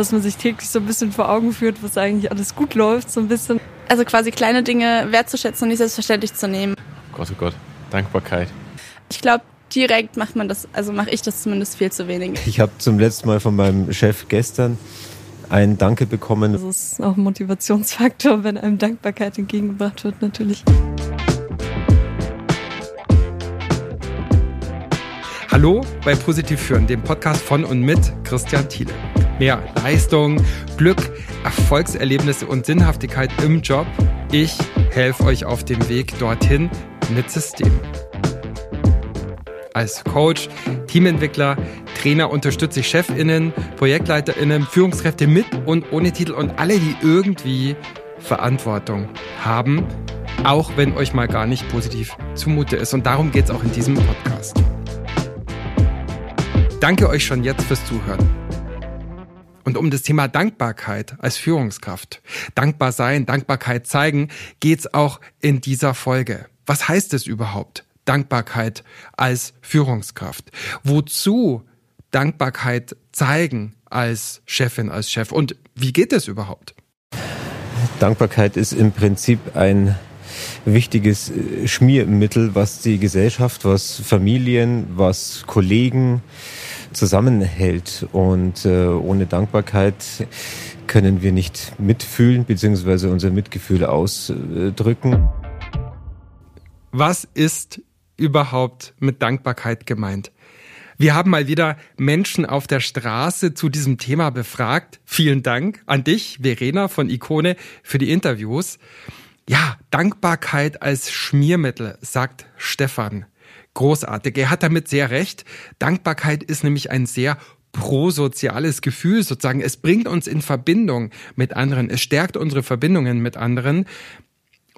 dass man sich täglich so ein bisschen vor Augen führt, was eigentlich alles gut läuft, so ein bisschen. Also quasi kleine Dinge wertzuschätzen und nicht selbstverständlich zu nehmen. Gott, oh Gott, Dankbarkeit. Ich glaube, direkt macht man das, also mache ich das zumindest viel zu wenig. Ich habe zum letzten Mal von meinem Chef gestern ein Danke bekommen. Das ist auch ein Motivationsfaktor, wenn einem Dankbarkeit entgegengebracht wird, natürlich. Hallo bei Positiv Führen, dem Podcast von und mit Christian Thiele. Mehr Leistung, Glück, Erfolgserlebnisse und Sinnhaftigkeit im Job. Ich helfe euch auf dem Weg dorthin mit System. Als Coach, Teamentwickler, Trainer unterstütze ich Chefinnen, Projektleiterinnen, Führungskräfte mit und ohne Titel und alle, die irgendwie Verantwortung haben, auch wenn euch mal gar nicht positiv zumute ist. Und darum geht es auch in diesem Podcast. Danke euch schon jetzt fürs Zuhören. Und um das Thema Dankbarkeit als Führungskraft, dankbar sein, Dankbarkeit zeigen, geht's auch in dieser Folge. Was heißt es überhaupt? Dankbarkeit als Führungskraft. Wozu Dankbarkeit zeigen als Chefin, als Chef? Und wie geht es überhaupt? Dankbarkeit ist im Prinzip ein wichtiges äh, Schmiermittel, was die Gesellschaft, was Familien, was Kollegen zusammenhält. Und äh, ohne Dankbarkeit können wir nicht mitfühlen bzw. unser Mitgefühl ausdrücken. Was ist überhaupt mit Dankbarkeit gemeint? Wir haben mal wieder Menschen auf der Straße zu diesem Thema befragt. Vielen Dank an dich, Verena von Ikone, für die Interviews. Ja, Dankbarkeit als Schmiermittel, sagt Stefan. Großartig. Er hat damit sehr recht. Dankbarkeit ist nämlich ein sehr prosoziales Gefühl sozusagen. Es bringt uns in Verbindung mit anderen. Es stärkt unsere Verbindungen mit anderen.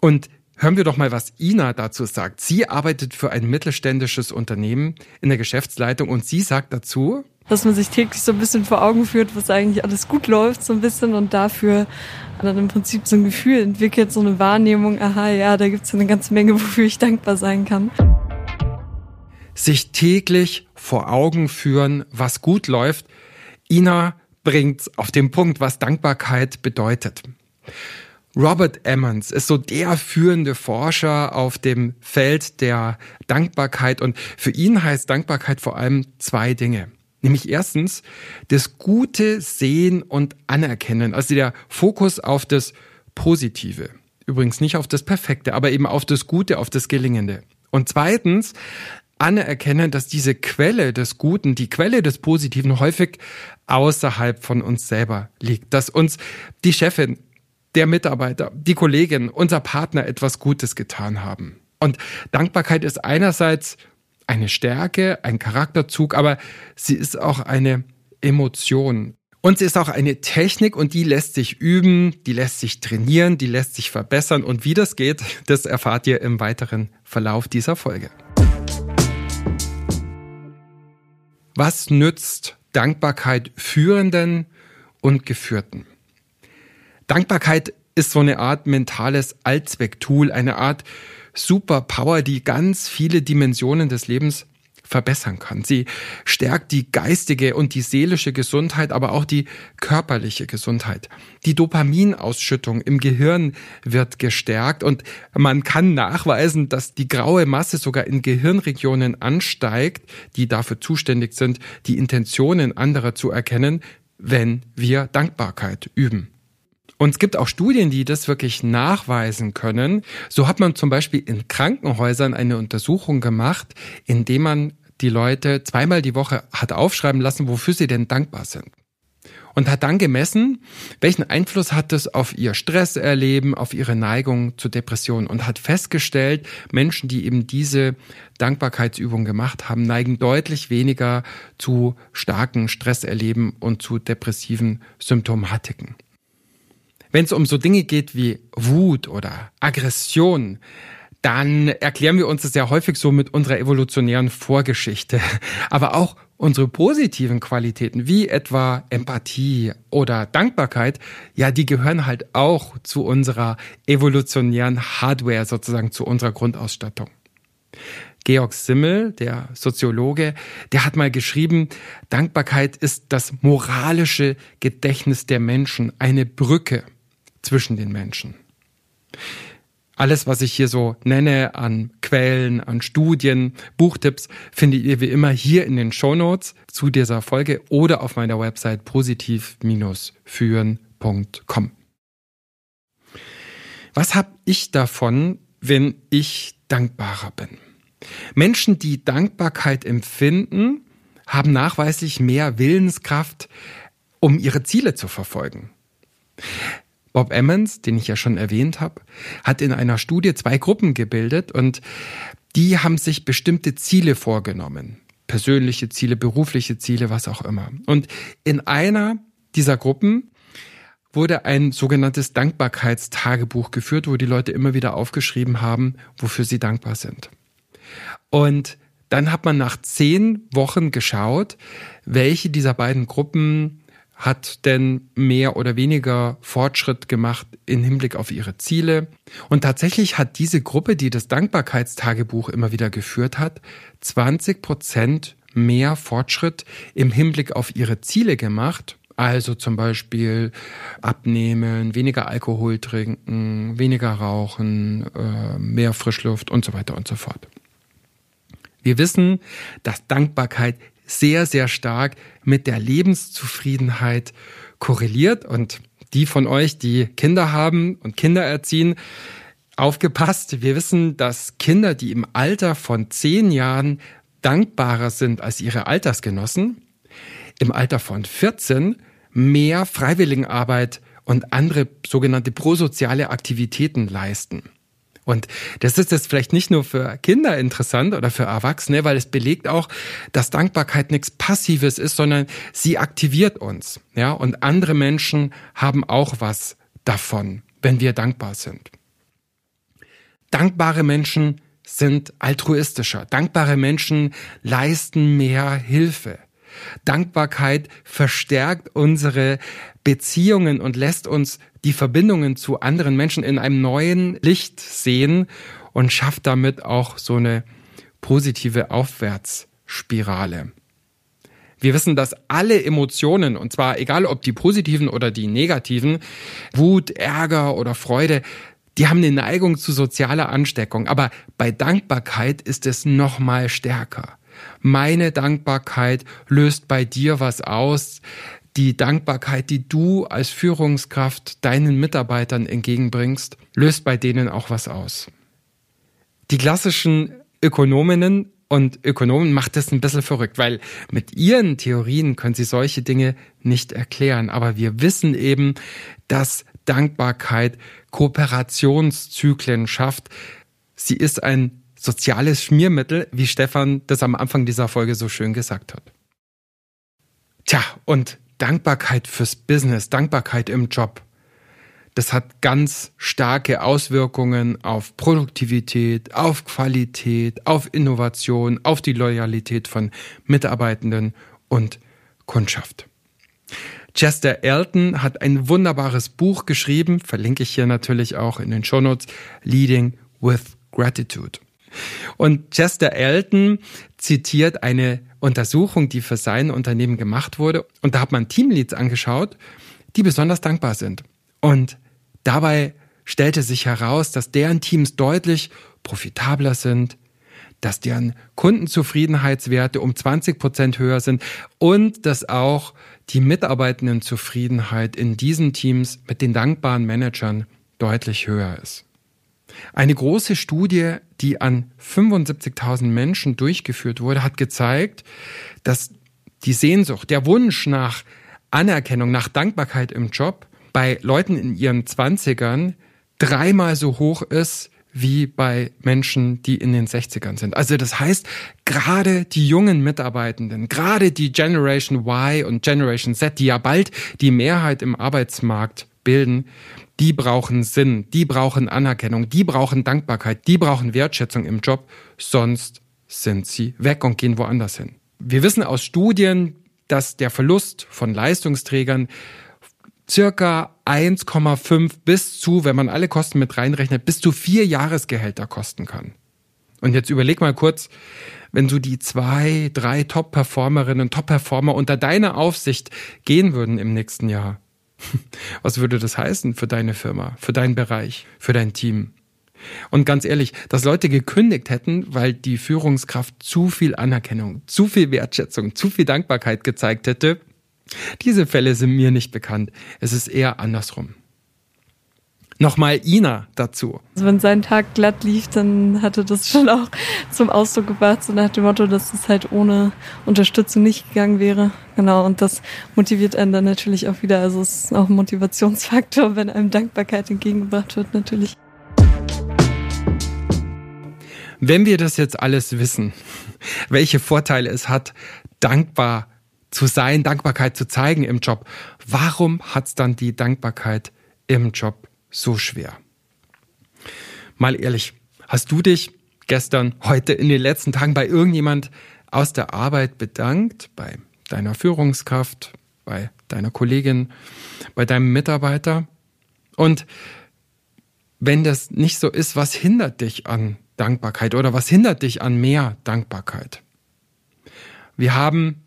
Und Hören wir doch mal, was Ina dazu sagt. Sie arbeitet für ein mittelständisches Unternehmen in der Geschäftsleitung und sie sagt dazu, dass man sich täglich so ein bisschen vor Augen führt, was eigentlich alles gut läuft, so ein bisschen und dafür dann im Prinzip so ein Gefühl entwickelt, so eine Wahrnehmung, aha, ja, da gibt es eine ganze Menge, wofür ich dankbar sein kann. Sich täglich vor Augen führen, was gut läuft. Ina bringt auf den Punkt, was Dankbarkeit bedeutet. Robert Emmons ist so der führende Forscher auf dem Feld der Dankbarkeit und für ihn heißt Dankbarkeit vor allem zwei Dinge. Nämlich erstens das Gute sehen und anerkennen, also der Fokus auf das Positive. Übrigens nicht auf das Perfekte, aber eben auf das Gute, auf das Gelingende. Und zweitens anerkennen, dass diese Quelle des Guten, die Quelle des Positiven häufig außerhalb von uns selber liegt. Dass uns die Chefin der Mitarbeiter, die Kollegin, unser Partner etwas Gutes getan haben. Und Dankbarkeit ist einerseits eine Stärke, ein Charakterzug, aber sie ist auch eine Emotion. Und sie ist auch eine Technik und die lässt sich üben, die lässt sich trainieren, die lässt sich verbessern. Und wie das geht, das erfahrt ihr im weiteren Verlauf dieser Folge. Was nützt Dankbarkeit Führenden und Geführten? Dankbarkeit ist so eine Art mentales Allzwecktool, eine Art Superpower, die ganz viele Dimensionen des Lebens verbessern kann. Sie stärkt die geistige und die seelische Gesundheit, aber auch die körperliche Gesundheit. Die Dopaminausschüttung im Gehirn wird gestärkt und man kann nachweisen, dass die graue Masse sogar in Gehirnregionen ansteigt, die dafür zuständig sind, die Intentionen anderer zu erkennen, wenn wir Dankbarkeit üben. Und es gibt auch Studien, die das wirklich nachweisen können. So hat man zum Beispiel in Krankenhäusern eine Untersuchung gemacht, indem man die Leute zweimal die Woche hat aufschreiben lassen, wofür sie denn dankbar sind. Und hat dann gemessen, welchen Einfluss hat es auf ihr Stresserleben, auf ihre Neigung zu Depressionen und hat festgestellt, Menschen, die eben diese Dankbarkeitsübung gemacht haben, neigen deutlich weniger zu starken Stresserleben und zu depressiven Symptomatiken. Wenn es um so Dinge geht wie Wut oder Aggression, dann erklären wir uns das ja häufig so mit unserer evolutionären Vorgeschichte. Aber auch unsere positiven Qualitäten, wie etwa Empathie oder Dankbarkeit, ja, die gehören halt auch zu unserer evolutionären Hardware, sozusagen zu unserer Grundausstattung. Georg Simmel, der Soziologe, der hat mal geschrieben, Dankbarkeit ist das moralische Gedächtnis der Menschen, eine Brücke zwischen den Menschen. Alles, was ich hier so nenne an Quellen, an Studien, Buchtipps, findet ihr wie immer hier in den Shownotes zu dieser Folge oder auf meiner Website positiv-führen.com. Was habe ich davon, wenn ich dankbarer bin? Menschen, die Dankbarkeit empfinden, haben nachweislich mehr Willenskraft, um ihre Ziele zu verfolgen. Bob Emmons, den ich ja schon erwähnt habe, hat in einer Studie zwei Gruppen gebildet und die haben sich bestimmte Ziele vorgenommen. Persönliche Ziele, berufliche Ziele, was auch immer. Und in einer dieser Gruppen wurde ein sogenanntes Dankbarkeitstagebuch geführt, wo die Leute immer wieder aufgeschrieben haben, wofür sie dankbar sind. Und dann hat man nach zehn Wochen geschaut, welche dieser beiden Gruppen hat denn mehr oder weniger Fortschritt gemacht im Hinblick auf ihre Ziele. Und tatsächlich hat diese Gruppe, die das Dankbarkeitstagebuch immer wieder geführt hat, 20 Prozent mehr Fortschritt im Hinblick auf ihre Ziele gemacht. Also zum Beispiel abnehmen, weniger Alkohol trinken, weniger rauchen, äh, mehr Frischluft und so weiter und so fort. Wir wissen, dass Dankbarkeit sehr, sehr stark mit der Lebenszufriedenheit korreliert. Und die von euch, die Kinder haben und Kinder erziehen, aufgepasst. Wir wissen, dass Kinder, die im Alter von zehn Jahren dankbarer sind als ihre Altersgenossen, im Alter von 14 mehr Freiwilligenarbeit und andere sogenannte prosoziale Aktivitäten leisten. Und das ist jetzt vielleicht nicht nur für Kinder interessant oder für Erwachsene, weil es belegt auch, dass Dankbarkeit nichts Passives ist, sondern sie aktiviert uns. Ja, und andere Menschen haben auch was davon, wenn wir dankbar sind. Dankbare Menschen sind altruistischer. Dankbare Menschen leisten mehr Hilfe. Dankbarkeit verstärkt unsere Beziehungen und lässt uns die Verbindungen zu anderen Menschen in einem neuen Licht sehen und schafft damit auch so eine positive Aufwärtsspirale. Wir wissen, dass alle Emotionen, und zwar egal ob die positiven oder die negativen, Wut, Ärger oder Freude, die haben eine Neigung zu sozialer Ansteckung. Aber bei Dankbarkeit ist es noch mal stärker. Meine Dankbarkeit löst bei dir was aus. Die Dankbarkeit, die du als Führungskraft deinen Mitarbeitern entgegenbringst, löst bei denen auch was aus. Die klassischen Ökonominnen und Ökonomen macht das ein bisschen verrückt, weil mit ihren Theorien können sie solche Dinge nicht erklären. Aber wir wissen eben, dass Dankbarkeit Kooperationszyklen schafft. Sie ist ein soziales Schmiermittel, wie Stefan das am Anfang dieser Folge so schön gesagt hat. Tja, und Dankbarkeit fürs Business, Dankbarkeit im Job. Das hat ganz starke Auswirkungen auf Produktivität, auf Qualität, auf Innovation, auf die Loyalität von Mitarbeitenden und Kundschaft. Chester Elton hat ein wunderbares Buch geschrieben, verlinke ich hier natürlich auch in den Shownotes, Leading with Gratitude. Und Chester Elton zitiert eine Untersuchung, die für sein Unternehmen gemacht wurde. Und da hat man Teamleads angeschaut, die besonders dankbar sind. Und dabei stellte sich heraus, dass deren Teams deutlich profitabler sind, dass deren Kundenzufriedenheitswerte um 20 Prozent höher sind und dass auch die Mitarbeitendenzufriedenheit in diesen Teams mit den dankbaren Managern deutlich höher ist. Eine große Studie, die an 75.000 Menschen durchgeführt wurde, hat gezeigt, dass die Sehnsucht, der Wunsch nach Anerkennung, nach Dankbarkeit im Job bei Leuten in ihren Zwanzigern dreimal so hoch ist wie bei Menschen, die in den 60ern sind. Also das heißt, gerade die jungen Mitarbeitenden, gerade die Generation Y und Generation Z, die ja bald die Mehrheit im Arbeitsmarkt bilden, die brauchen Sinn, die brauchen Anerkennung, die brauchen Dankbarkeit, die brauchen Wertschätzung im Job, sonst sind sie weg und gehen woanders hin. Wir wissen aus Studien, dass der Verlust von Leistungsträgern circa 1,5 bis zu, wenn man alle Kosten mit reinrechnet, bis zu vier Jahresgehälter kosten kann. Und jetzt überleg mal kurz, wenn du die zwei, drei Top-Performerinnen, Top-Performer unter deiner Aufsicht gehen würden im nächsten Jahr. Was würde das heißen für deine Firma, für deinen Bereich, für dein Team? Und ganz ehrlich, dass Leute gekündigt hätten, weil die Führungskraft zu viel Anerkennung, zu viel Wertschätzung, zu viel Dankbarkeit gezeigt hätte, diese Fälle sind mir nicht bekannt. Es ist eher andersrum. Nochmal Ina dazu. Also wenn sein Tag glatt lief, dann hatte das schon auch zum Ausdruck gebracht, so nach dem Motto, dass es halt ohne Unterstützung nicht gegangen wäre. Genau, und das motiviert einen dann natürlich auch wieder. Also es ist auch ein Motivationsfaktor, wenn einem Dankbarkeit entgegengebracht wird, natürlich. Wenn wir das jetzt alles wissen, welche Vorteile es hat, dankbar zu sein, Dankbarkeit zu zeigen im Job, warum hat es dann die Dankbarkeit im Job so schwer? Mal ehrlich, hast du dich gestern, heute, in den letzten Tagen bei irgendjemand aus der Arbeit bedankt, bei deiner Führungskraft, bei deiner Kollegin, bei deinem Mitarbeiter? Und wenn das nicht so ist, was hindert dich an Dankbarkeit oder was hindert dich an mehr Dankbarkeit? Wir haben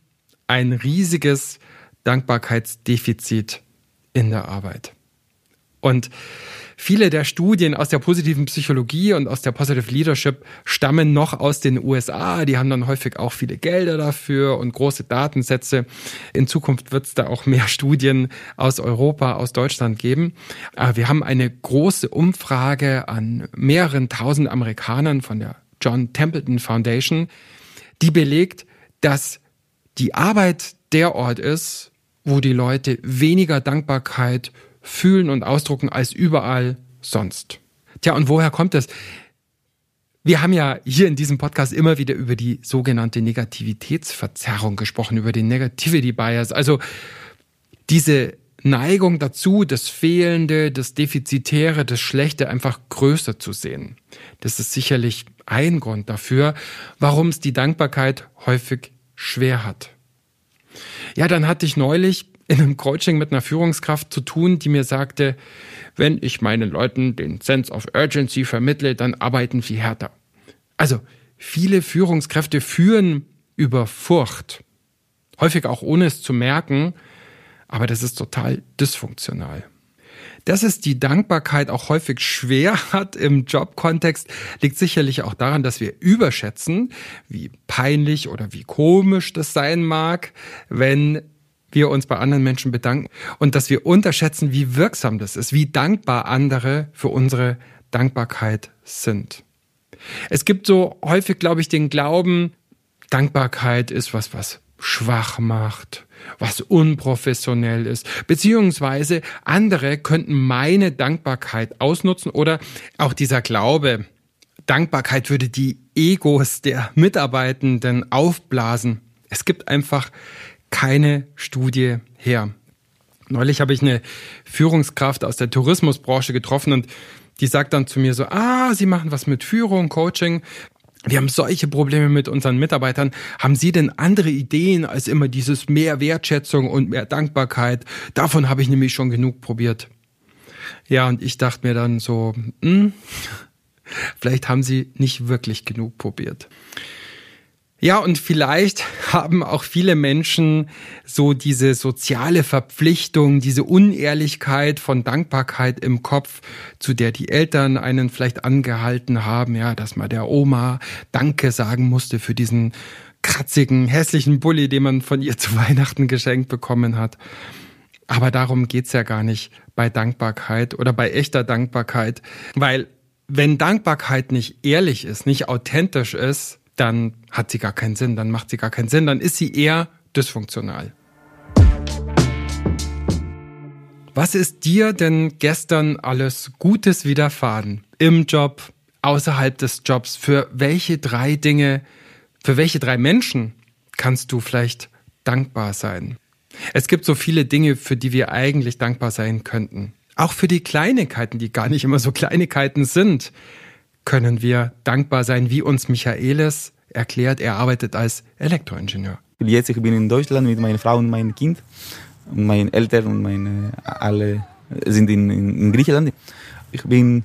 ein riesiges Dankbarkeitsdefizit in der Arbeit. Und viele der Studien aus der positiven Psychologie und aus der Positive Leadership stammen noch aus den USA. Die haben dann häufig auch viele Gelder dafür und große Datensätze. In Zukunft wird es da auch mehr Studien aus Europa, aus Deutschland geben. Aber wir haben eine große Umfrage an mehreren tausend Amerikanern von der John Templeton Foundation, die belegt, dass die Arbeit der Ort ist, wo die Leute weniger Dankbarkeit fühlen und ausdrucken als überall sonst. Tja, und woher kommt das? Wir haben ja hier in diesem Podcast immer wieder über die sogenannte Negativitätsverzerrung gesprochen, über den Negativity Bias, also diese Neigung dazu, das Fehlende, das Defizitäre, das Schlechte einfach größer zu sehen. Das ist sicherlich ein Grund dafür, warum es die Dankbarkeit häufig schwer hat. Ja, dann hatte ich neulich in einem Coaching mit einer Führungskraft zu tun, die mir sagte, wenn ich meinen Leuten den Sense of Urgency vermittle, dann arbeiten sie härter. Also viele Führungskräfte führen über Furcht, häufig auch ohne es zu merken, aber das ist total dysfunktional. Dass es die Dankbarkeit auch häufig schwer hat im Jobkontext, liegt sicherlich auch daran, dass wir überschätzen, wie peinlich oder wie komisch das sein mag, wenn wir uns bei anderen Menschen bedanken und dass wir unterschätzen, wie wirksam das ist, wie dankbar andere für unsere Dankbarkeit sind. Es gibt so häufig, glaube ich, den Glauben, Dankbarkeit ist was, was schwach macht, was unprofessionell ist, beziehungsweise andere könnten meine Dankbarkeit ausnutzen oder auch dieser Glaube, Dankbarkeit würde die Egos der Mitarbeitenden aufblasen. Es gibt einfach keine Studie her. Neulich habe ich eine Führungskraft aus der Tourismusbranche getroffen und die sagt dann zu mir so, ah, Sie machen was mit Führung, Coaching. Wir haben solche Probleme mit unseren Mitarbeitern. Haben Sie denn andere Ideen als immer dieses mehr Wertschätzung und mehr Dankbarkeit? Davon habe ich nämlich schon genug probiert. Ja, und ich dachte mir dann so, hm, vielleicht haben Sie nicht wirklich genug probiert. Ja, und vielleicht haben auch viele Menschen so diese soziale Verpflichtung, diese Unehrlichkeit von Dankbarkeit im Kopf, zu der die Eltern einen vielleicht angehalten haben, ja, dass man der Oma Danke sagen musste für diesen kratzigen, hässlichen Bulli, den man von ihr zu Weihnachten geschenkt bekommen hat. Aber darum geht's ja gar nicht bei Dankbarkeit oder bei echter Dankbarkeit, weil wenn Dankbarkeit nicht ehrlich ist, nicht authentisch ist, dann hat sie gar keinen Sinn, dann macht sie gar keinen Sinn, dann ist sie eher dysfunktional. Was ist dir denn gestern alles Gutes widerfahren? Im Job, außerhalb des Jobs? Für welche drei Dinge, für welche drei Menschen kannst du vielleicht dankbar sein? Es gibt so viele Dinge, für die wir eigentlich dankbar sein könnten. Auch für die Kleinigkeiten, die gar nicht immer so Kleinigkeiten sind können wir dankbar sein, wie uns Michaelis erklärt. Er arbeitet als Elektroingenieur. Jetzt ich bin in Deutschland mit meiner Frau und meinem Kind. Und meine Eltern und meine alle sind in, in, Griechenland. Ich bin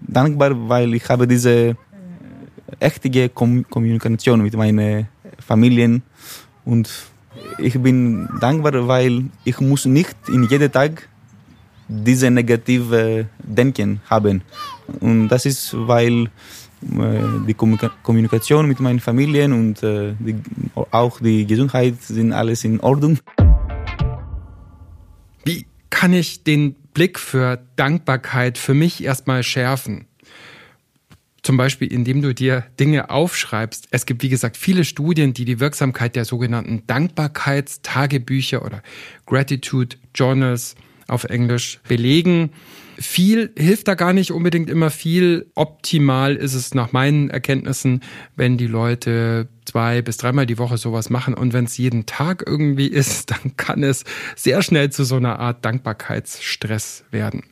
dankbar, weil ich habe diese echte Kommunikation mit meinen Familien und ich bin dankbar, weil ich muss nicht in jedem Tag diese negative Denken haben. Und das ist, weil äh, die Kommunikation mit meinen Familien und äh, die, auch die Gesundheit sind alles in Ordnung. Wie kann ich den Blick für Dankbarkeit für mich erstmal schärfen? Zum Beispiel, indem du dir Dinge aufschreibst. Es gibt, wie gesagt, viele Studien, die die Wirksamkeit der sogenannten Dankbarkeitstagebücher oder Gratitude Journals auf Englisch belegen. Viel hilft da gar nicht unbedingt immer viel. Optimal ist es nach meinen Erkenntnissen, wenn die Leute zwei bis dreimal die Woche sowas machen. Und wenn es jeden Tag irgendwie ist, dann kann es sehr schnell zu so einer Art Dankbarkeitsstress werden.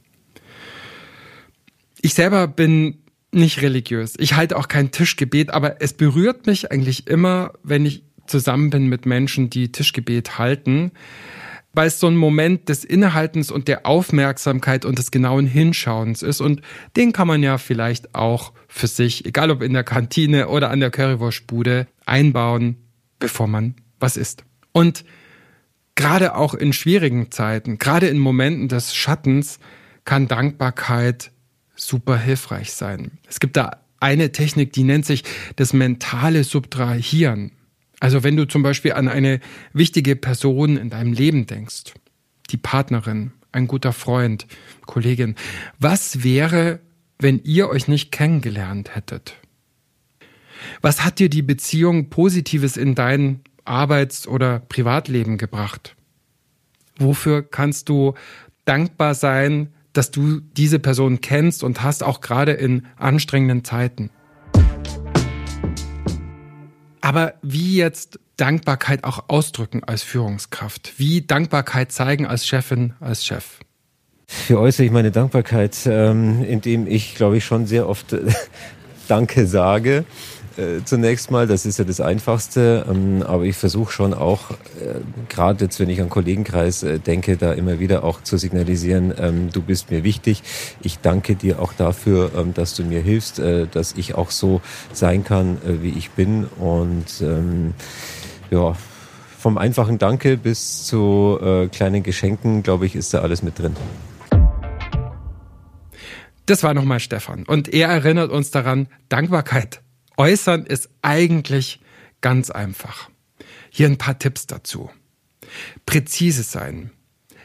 Ich selber bin nicht religiös. Ich halte auch kein Tischgebet, aber es berührt mich eigentlich immer, wenn ich zusammen bin mit Menschen, die Tischgebet halten, weil es so ein Moment des Innehaltens und der Aufmerksamkeit und des genauen Hinschauens ist. Und den kann man ja vielleicht auch für sich, egal ob in der Kantine oder an der Currywurstbude, einbauen, bevor man was isst. Und gerade auch in schwierigen Zeiten, gerade in Momenten des Schattens, kann Dankbarkeit super hilfreich sein. Es gibt da eine Technik, die nennt sich das mentale Subtrahieren. Also wenn du zum Beispiel an eine wichtige Person in deinem Leben denkst, die Partnerin, ein guter Freund, Kollegin, was wäre, wenn ihr euch nicht kennengelernt hättet? Was hat dir die Beziehung Positives in dein Arbeits- oder Privatleben gebracht? Wofür kannst du dankbar sein, dass du diese Person kennst und hast, auch gerade in anstrengenden Zeiten. Aber wie jetzt Dankbarkeit auch ausdrücken als Führungskraft? Wie Dankbarkeit zeigen als Chefin, als Chef? Für äußere ich meine Dankbarkeit, ähm, indem ich, glaube ich, schon sehr oft Danke sage äh, zunächst mal, das ist ja das Einfachste, ähm, aber ich versuche schon auch, äh, gerade jetzt, wenn ich an Kollegenkreis äh, denke, da immer wieder auch zu signalisieren, ähm, du bist mir wichtig. Ich danke dir auch dafür, ähm, dass du mir hilfst, äh, dass ich auch so sein kann, äh, wie ich bin. Und ähm, ja, vom einfachen Danke bis zu äh, kleinen Geschenken, glaube ich, ist da alles mit drin. Das war nochmal Stefan. Und er erinnert uns daran, Dankbarkeit Äußern ist eigentlich ganz einfach. Hier ein paar Tipps dazu. Präzise sein.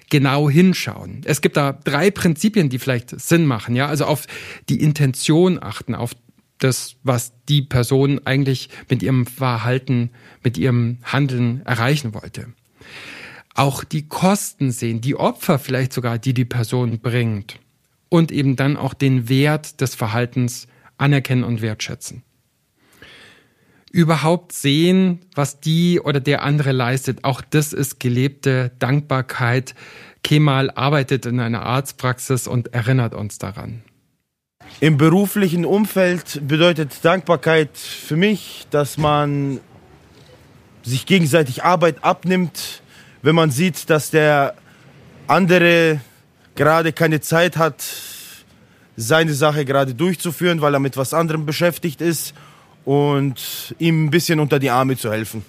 Genau hinschauen. Es gibt da drei Prinzipien, die vielleicht Sinn machen, ja. Also auf die Intention achten, auf das, was die Person eigentlich mit ihrem Verhalten, mit ihrem Handeln erreichen wollte. Auch die Kosten sehen, die Opfer vielleicht sogar, die die Person bringt. Und eben dann auch den Wert des Verhaltens anerkennen und wertschätzen überhaupt sehen, was die oder der andere leistet. Auch das ist gelebte Dankbarkeit. Kemal arbeitet in einer Arztpraxis und erinnert uns daran. Im beruflichen Umfeld bedeutet Dankbarkeit für mich, dass man sich gegenseitig Arbeit abnimmt, wenn man sieht, dass der andere gerade keine Zeit hat, seine Sache gerade durchzuführen, weil er mit was anderem beschäftigt ist und ihm ein bisschen unter die Arme zu helfen.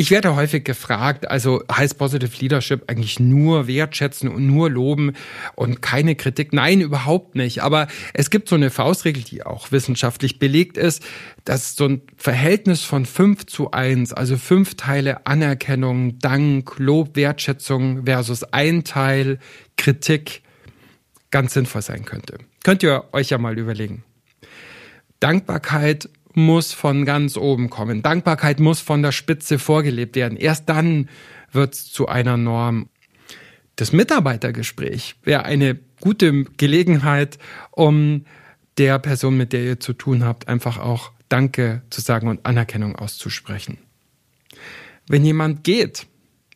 Ich werde häufig gefragt, also heißt Positive Leadership eigentlich nur wertschätzen und nur loben und keine Kritik? Nein, überhaupt nicht. Aber es gibt so eine Faustregel, die auch wissenschaftlich belegt ist, dass so ein Verhältnis von fünf zu eins, also fünf Teile Anerkennung, Dank, Lob, Wertschätzung versus ein Teil Kritik ganz sinnvoll sein könnte. Könnt ihr euch ja mal überlegen. Dankbarkeit muss von ganz oben kommen. Dankbarkeit muss von der Spitze vorgelebt werden. Erst dann wird es zu einer Norm. Das Mitarbeitergespräch wäre eine gute Gelegenheit, um der Person, mit der ihr zu tun habt, einfach auch Danke zu sagen und Anerkennung auszusprechen. Wenn jemand geht,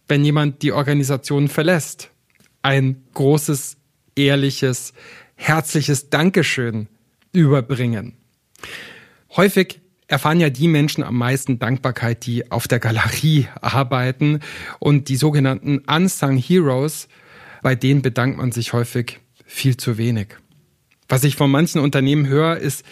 wenn jemand die Organisation verlässt, ein großes, ehrliches, herzliches Dankeschön überbringen. Häufig erfahren ja die Menschen am meisten Dankbarkeit, die auf der Galerie arbeiten und die sogenannten Unsung Heroes, bei denen bedankt man sich häufig viel zu wenig. Was ich von manchen Unternehmen höre, ist,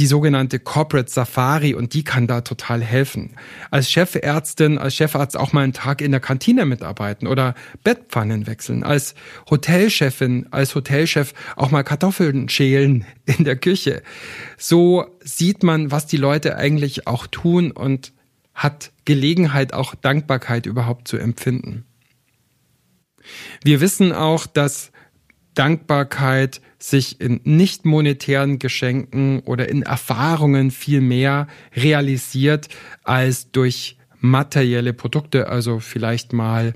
die sogenannte Corporate Safari und die kann da total helfen. Als Chefärztin, als Chefarzt auch mal einen Tag in der Kantine mitarbeiten oder Bettpfannen wechseln. Als Hotelchefin, als Hotelchef auch mal Kartoffeln schälen in der Küche. So sieht man, was die Leute eigentlich auch tun und hat Gelegenheit, auch Dankbarkeit überhaupt zu empfinden. Wir wissen auch, dass Dankbarkeit sich in nicht monetären Geschenken oder in Erfahrungen viel mehr realisiert als durch materielle Produkte, also vielleicht mal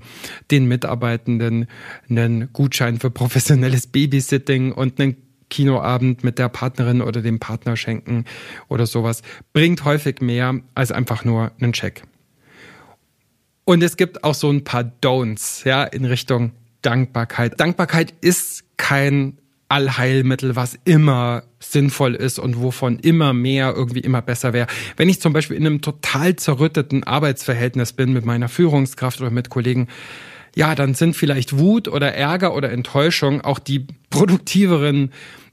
den Mitarbeitenden einen Gutschein für professionelles Babysitting und einen Kinoabend mit der Partnerin oder dem Partner schenken oder sowas, bringt häufig mehr als einfach nur einen Check. Und es gibt auch so ein paar Don'ts, ja, in Richtung Dankbarkeit. Dankbarkeit ist kein Allheilmittel, was immer sinnvoll ist und wovon immer mehr irgendwie immer besser wäre. Wenn ich zum Beispiel in einem total zerrütteten Arbeitsverhältnis bin mit meiner Führungskraft oder mit Kollegen, ja, dann sind vielleicht Wut oder Ärger oder Enttäuschung auch die produktiveren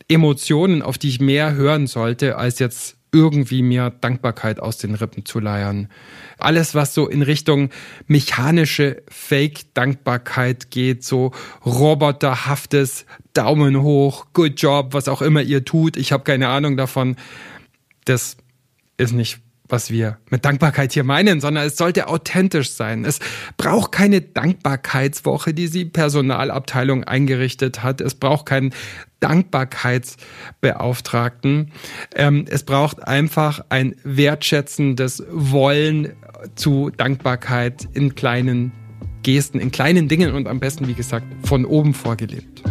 Emotionen, auf die ich mehr hören sollte, als jetzt irgendwie mir Dankbarkeit aus den Rippen zu leiern. Alles, was so in Richtung mechanische Fake-Dankbarkeit geht, so roboterhaftes Daumen hoch, good job, was auch immer ihr tut, ich habe keine Ahnung davon, das ist nicht was wir mit Dankbarkeit hier meinen, sondern es sollte authentisch sein. Es braucht keine Dankbarkeitswoche, die die Personalabteilung eingerichtet hat. Es braucht keinen Dankbarkeitsbeauftragten. Ähm, es braucht einfach ein wertschätzendes Wollen zu Dankbarkeit in kleinen Gesten, in kleinen Dingen und am besten, wie gesagt, von oben vorgelebt.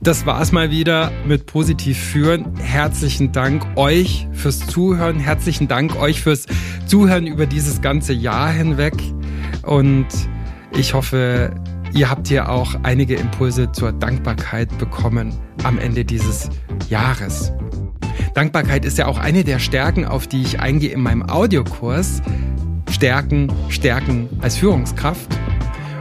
Das war's mal wieder mit Positiv führen. Herzlichen Dank euch fürs Zuhören. Herzlichen Dank euch fürs Zuhören über dieses ganze Jahr hinweg. Und ich hoffe, ihr habt hier auch einige Impulse zur Dankbarkeit bekommen am Ende dieses Jahres. Dankbarkeit ist ja auch eine der Stärken, auf die ich eingehe in meinem Audiokurs. Stärken, Stärken als Führungskraft.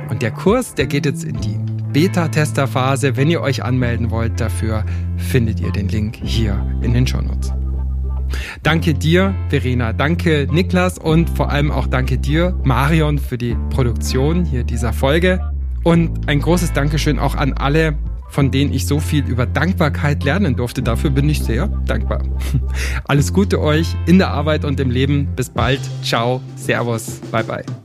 Und der Kurs, der geht jetzt in die Beta-Tester-Phase. Wenn ihr euch anmelden wollt dafür, findet ihr den Link hier in den Shownotes. Danke dir, Verena. Danke, Niklas. Und vor allem auch danke dir, Marion, für die Produktion hier dieser Folge. Und ein großes Dankeschön auch an alle, von denen ich so viel über Dankbarkeit lernen durfte. Dafür bin ich sehr dankbar. Alles Gute euch in der Arbeit und im Leben. Bis bald. Ciao. Servus. Bye bye.